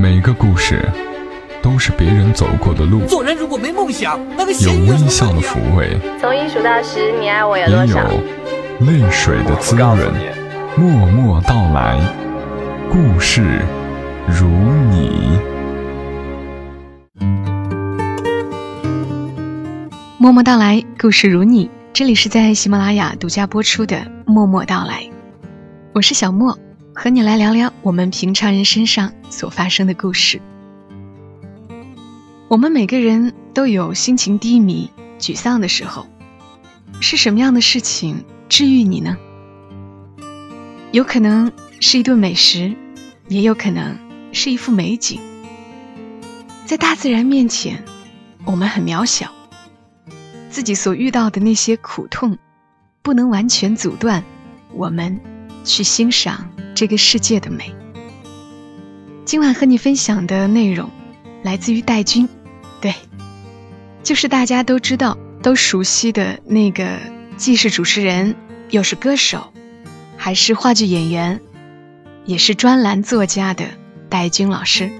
每个故事都是别人走过的路，做人如果没梦想，那个有微笑的抚慰，从一数到十，你爱我有也有？泪水的滋润。默默到来，故事如你。默默到来，故事如你。这里是在喜马拉雅独家播出的《默默到来》，我是小莫，和你来聊聊我们平常人身上所发生的故事。我们每个人都有心情低迷、沮丧的时候，是什么样的事情治愈你呢？有可能是一顿美食，也有可能是一幅美景。在大自然面前，我们很渺小。自己所遇到的那些苦痛，不能完全阻断我们去欣赏这个世界的美。今晚和你分享的内容来自于戴军，对，就是大家都知道、都熟悉的那个，既是主持人，又是歌手，还是话剧演员，也是专栏作家的戴军老师。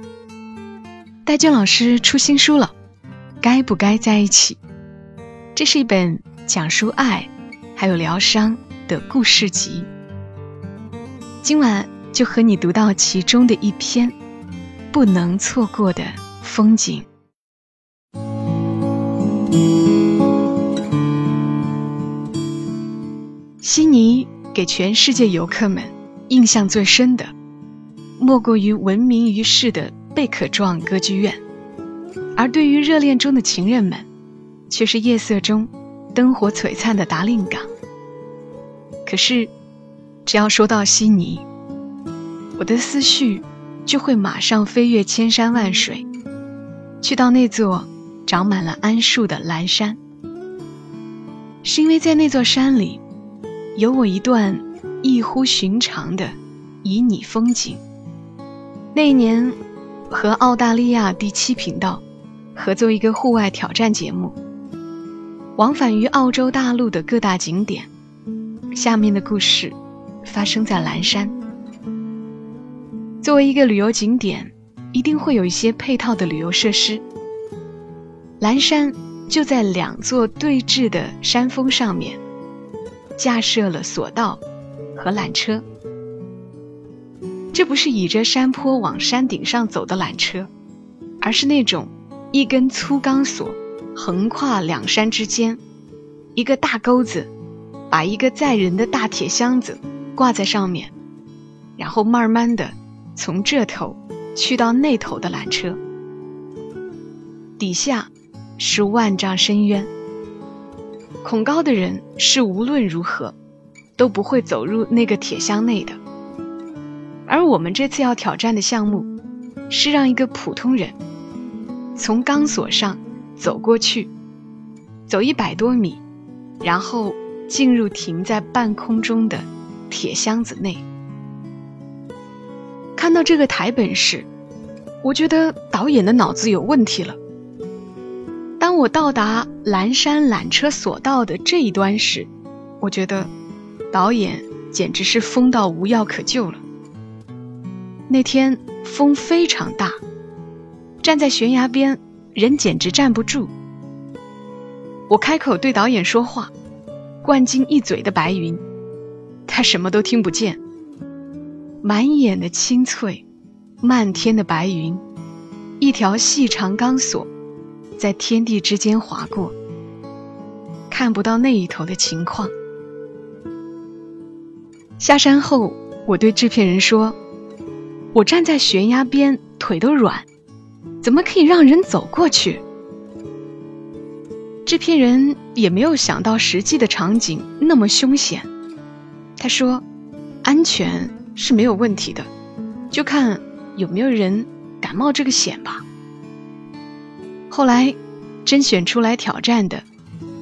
戴军老师出新书了，该不该在一起？这是一本讲述爱，还有疗伤的故事集。今晚就和你读到其中的一篇不能错过的风景。悉尼给全世界游客们印象最深的，莫过于闻名于世的贝壳状歌剧院，而对于热恋中的情人们。却是夜色中灯火璀璨的达令港。可是，只要说到悉尼，我的思绪就会马上飞越千山万水，去到那座长满了桉树的蓝山。是因为在那座山里，有我一段异乎寻常的旖旎风景。那一年，和澳大利亚第七频道合作一个户外挑战节目。往返于澳洲大陆的各大景点，下面的故事发生在蓝山。作为一个旅游景点，一定会有一些配套的旅游设施。蓝山就在两座对峙的山峰上面，架设了索道和缆车。这不是倚着山坡往山顶上走的缆车，而是那种一根粗钢索。横跨两山之间，一个大钩子，把一个载人的大铁箱子挂在上面，然后慢慢的从这头去到那头的缆车。底下是万丈深渊，恐高的人是无论如何都不会走入那个铁箱内的。而我们这次要挑战的项目，是让一个普通人从钢索上。走过去，走一百多米，然后进入停在半空中的铁箱子内。看到这个台本时，我觉得导演的脑子有问题了。当我到达蓝山缆车索道的这一端时，我觉得导演简直是疯到无药可救了。那天风非常大，站在悬崖边。人简直站不住。我开口对导演说话，灌进一嘴的白云，他什么都听不见。满眼的青翠，漫天的白云，一条细长钢索，在天地之间划过，看不到那一头的情况。下山后，我对制片人说：“我站在悬崖边，腿都软。”怎么可以让人走过去？制片人也没有想到实际的场景那么凶险。他说：“安全是没有问题的，就看有没有人敢冒这个险吧。”后来，甄选出来挑战的，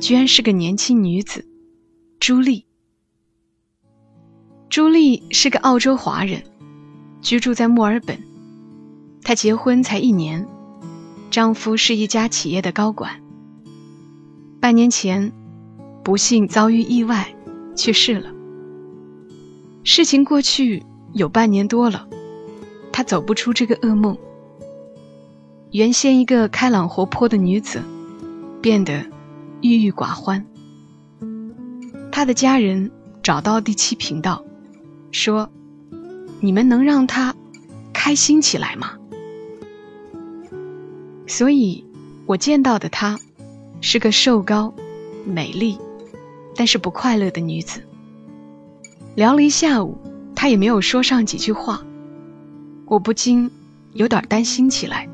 居然是个年轻女子，朱莉。朱莉是个澳洲华人，居住在墨尔本。她结婚才一年，丈夫是一家企业的高管。半年前，不幸遭遇意外，去世了。事情过去有半年多了，她走不出这个噩梦，原先一个开朗活泼的女子，变得郁郁寡欢。她的家人找到第七频道，说：“你们能让她开心起来吗？”所以，我见到的她是个瘦高、美丽，但是不快乐的女子。聊了一下午，他也没有说上几句话，我不禁有点担心起来。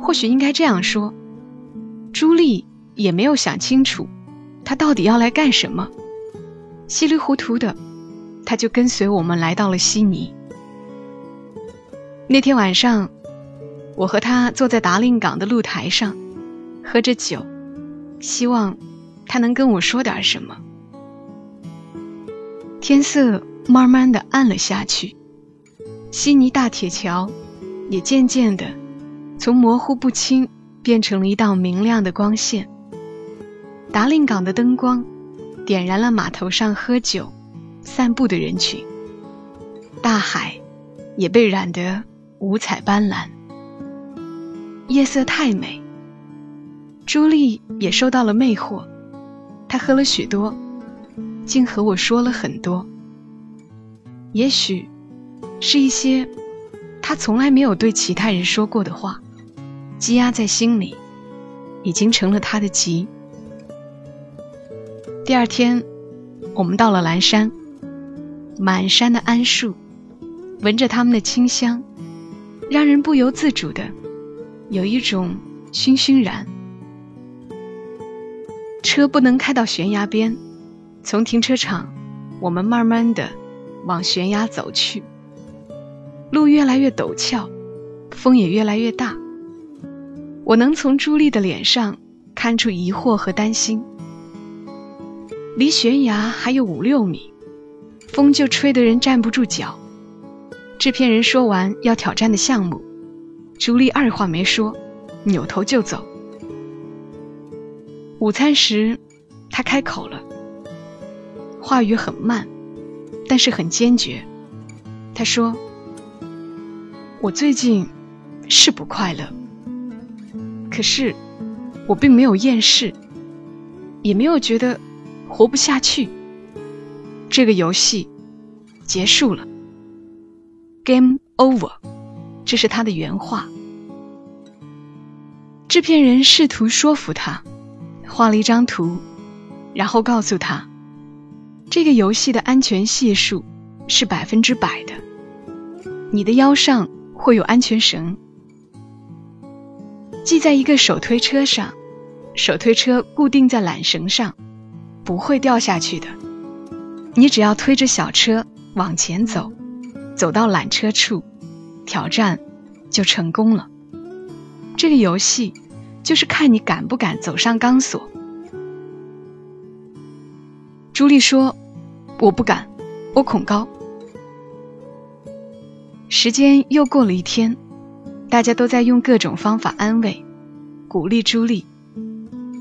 或许应该这样说，朱莉也没有想清楚，她到底要来干什么。稀里糊涂的，她就跟随我们来到了悉尼。那天晚上，我和他坐在达令港的露台上，喝着酒，希望他能跟我说点什么。天色慢慢的暗了下去，悉尼大铁桥也渐渐的。从模糊不清变成了一道明亮的光线。达令港的灯光点燃了码头上喝酒、散步的人群。大海也被染得五彩斑斓。夜色太美，朱莉也受到了魅惑。她喝了许多，竟和我说了很多。也许是一些他从来没有对其他人说过的话。积压在心里，已经成了他的疾。第二天，我们到了蓝山，满山的桉树，闻着它们的清香，让人不由自主的有一种醺醺然。车不能开到悬崖边，从停车场，我们慢慢的往悬崖走去。路越来越陡峭，风也越来越大。我能从朱莉的脸上看出疑惑和担心。离悬崖还有五六米，风就吹得人站不住脚。制片人说完要挑战的项目，朱莉二话没说，扭头就走。午餐时，他开口了，话语很慢，但是很坚决。他说：“我最近是不快乐。”可是，我并没有厌世，也没有觉得活不下去。这个游戏结束了，Game over，这是他的原话。制片人试图说服他，画了一张图，然后告诉他，这个游戏的安全系数是百分之百的，你的腰上会有安全绳。系在一个手推车上，手推车固定在缆绳上，不会掉下去的。你只要推着小车往前走，走到缆车处，挑战就成功了。这个游戏就是看你敢不敢走上钢索。朱莉说：“我不敢，我恐高。”时间又过了一天。大家都在用各种方法安慰、鼓励朱莉，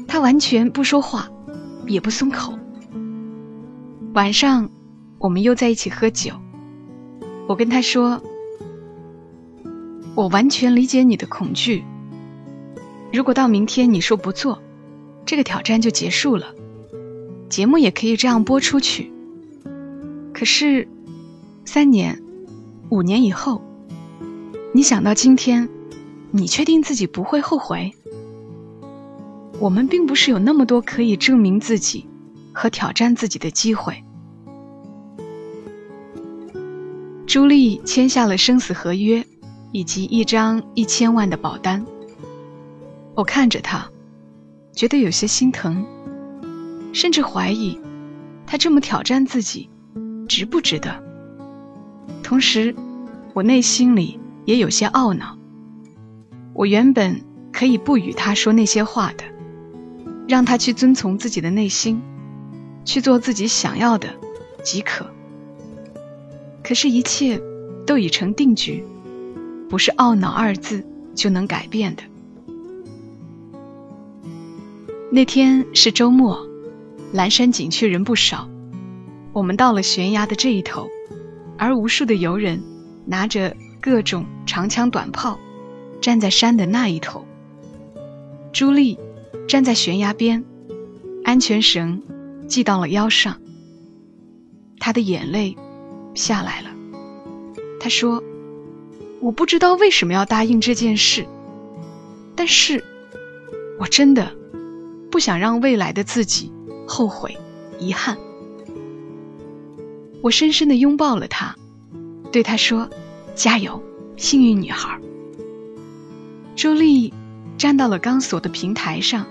她完全不说话，也不松口。晚上，我们又在一起喝酒。我跟她说：“我完全理解你的恐惧。如果到明天你说不做，这个挑战就结束了，节目也可以这样播出去。可是，三年、五年以后。”你想到今天，你确定自己不会后悔？我们并不是有那么多可以证明自己和挑战自己的机会。朱莉签下了生死合约，以及一张一千万的保单。我看着她，觉得有些心疼，甚至怀疑她这么挑战自己，值不值得。同时，我内心里。也有些懊恼。我原本可以不与他说那些话的，让他去遵从自己的内心，去做自己想要的即可。可是，一切都已成定局，不是懊恼二字就能改变的。那天是周末，蓝山景区人不少。我们到了悬崖的这一头，而无数的游人拿着。各种长枪短炮，站在山的那一头，朱莉站在悬崖边，安全绳系到了腰上。她的眼泪下来了。她说：“我不知道为什么要答应这件事，但是我真的不想让未来的自己后悔、遗憾。”我深深的拥抱了她，对她说：“加油，幸运女孩。”朱莉站到了钢索的平台上，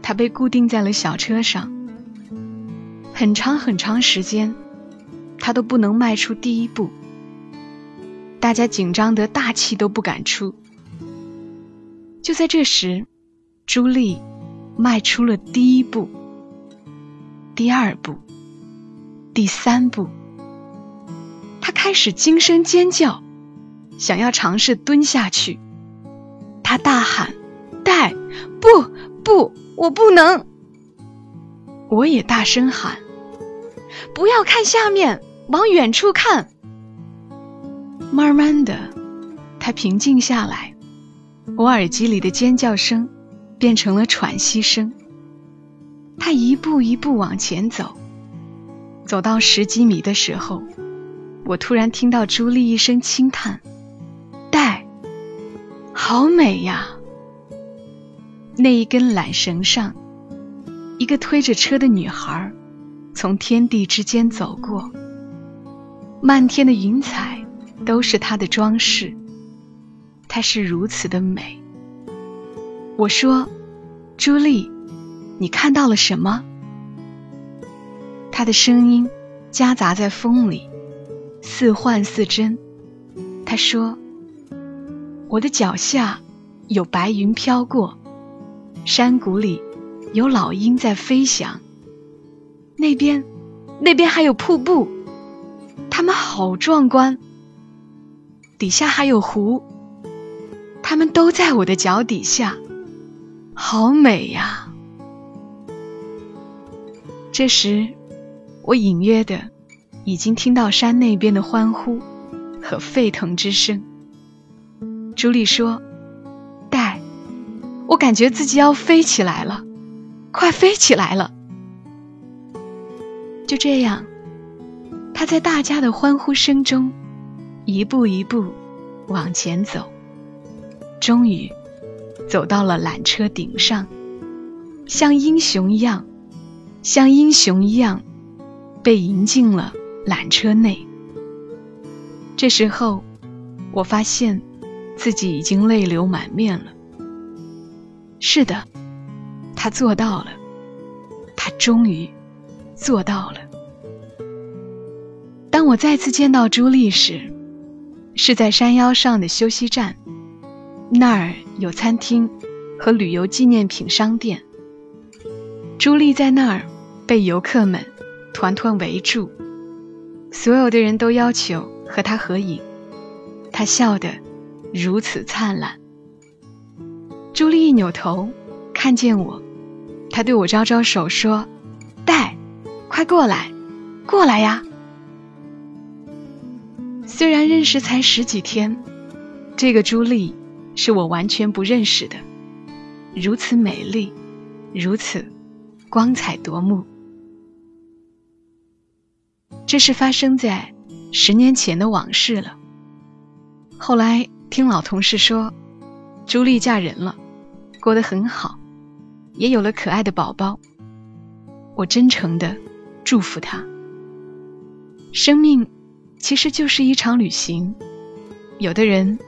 她被固定在了小车上。很长很长时间，她都不能迈出第一步。大家紧张得大气都不敢出。就在这时，朱莉迈出了第一步，第二步，第三步。他开始惊声尖叫，想要尝试蹲下去。他大喊：“带，不不，我不能！”我也大声喊：“不要看下面，往远处看。”慢慢的，他平静下来，我耳机里的尖叫声变成了喘息声。他一步一步往前走，走到十几米的时候，我突然听到朱莉一声轻叹。好美呀！那一根缆绳上，一个推着车的女孩从天地之间走过，漫天的云彩都是她的装饰。她是如此的美。我说：“朱莉，你看到了什么？”他的声音夹杂在风里，似幻似真。他说。我的脚下有白云飘过，山谷里有老鹰在飞翔。那边，那边还有瀑布，它们好壮观。底下还有湖，它们都在我的脚底下，好美呀！这时，我隐约的已经听到山那边的欢呼和沸腾之声。朱莉说：“戴，我感觉自己要飞起来了，快飞起来了！”就这样，他在大家的欢呼声中，一步一步往前走，终于走到了缆车顶上，像英雄一样，像英雄一样被迎进了缆车内。这时候，我发现。自己已经泪流满面了。是的，他做到了，他终于做到了。当我再次见到朱莉时，是在山腰上的休息站，那儿有餐厅和旅游纪念品商店。朱莉在那儿被游客们团团围住，所有的人都要求和他合影。他笑得。如此灿烂。朱莉一扭头，看见我，她对我招招手说：“戴，快过来，过来呀！”虽然认识才十几天，这个朱莉是我完全不认识的，如此美丽，如此光彩夺目。这是发生在十年前的往事了。后来。听老同事说，朱莉嫁人了，过得很好，也有了可爱的宝宝。我真诚的祝福她。生命其实就是一场旅行，有的人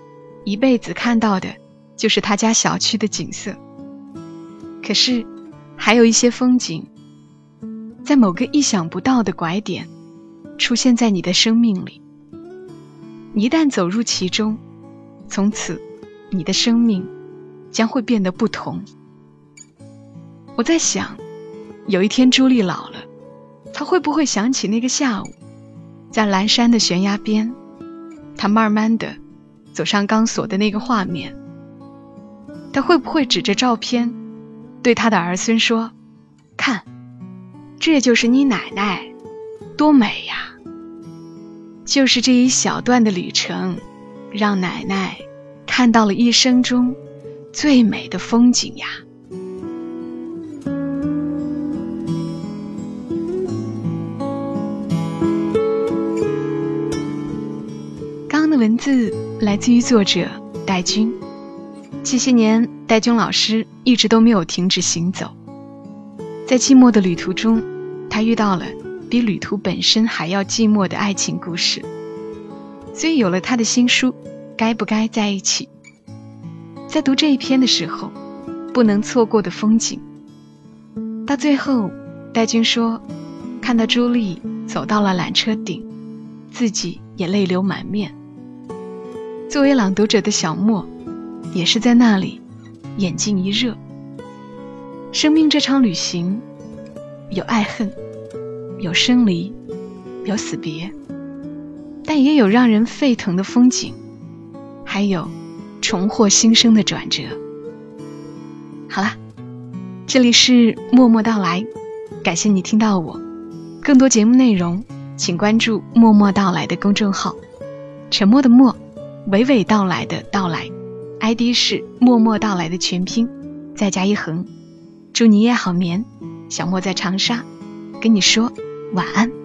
一辈子看到的就是他家小区的景色，可是还有一些风景，在某个意想不到的拐点，出现在你的生命里。一旦走入其中。从此，你的生命将会变得不同。我在想，有一天朱莉老了，她会不会想起那个下午，在蓝山的悬崖边，她慢慢的走上钢索的那个画面？她会不会指着照片，对她的儿孙说：“看，这就是你奶奶，多美呀！就是这一小段的旅程。”让奶奶看到了一生中最美的风景呀。刚刚的文字来自于作者戴军。这些年，戴军老师一直都没有停止行走。在寂寞的旅途中，他遇到了比旅途本身还要寂寞的爱情故事，所以有了他的新书《该不该在一起》。在读这一篇的时候，不能错过的风景。到最后，戴军说，看到朱莉走到了缆车顶，自己也泪流满面。作为朗读者的小莫。也是在那里，眼睛一热。生命这场旅行，有爱恨，有生离，有死别，但也有让人沸腾的风景，还有重获新生的转折。好啦，这里是默默到来，感谢你听到我。更多节目内容，请关注“默默到来”的公众号。沉默的默，娓娓道来的到来。ID 是默默到来的全拼，再加一横。祝你夜好眠，小莫在长沙，跟你说晚安。